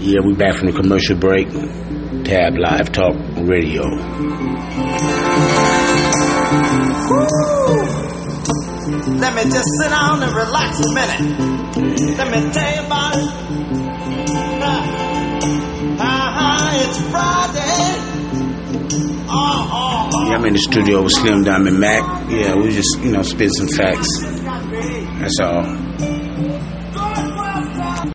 Yeah, we back from the commercial break. Tab Live Talk Radio. Let me just sit down and relax a minute. Let me tell you about it. Uh-huh, it's Friday. Uh oh, oh. Yeah, I'm in the studio with Slim Diamond Mac. Yeah, we just, you know, spit some facts. That's all.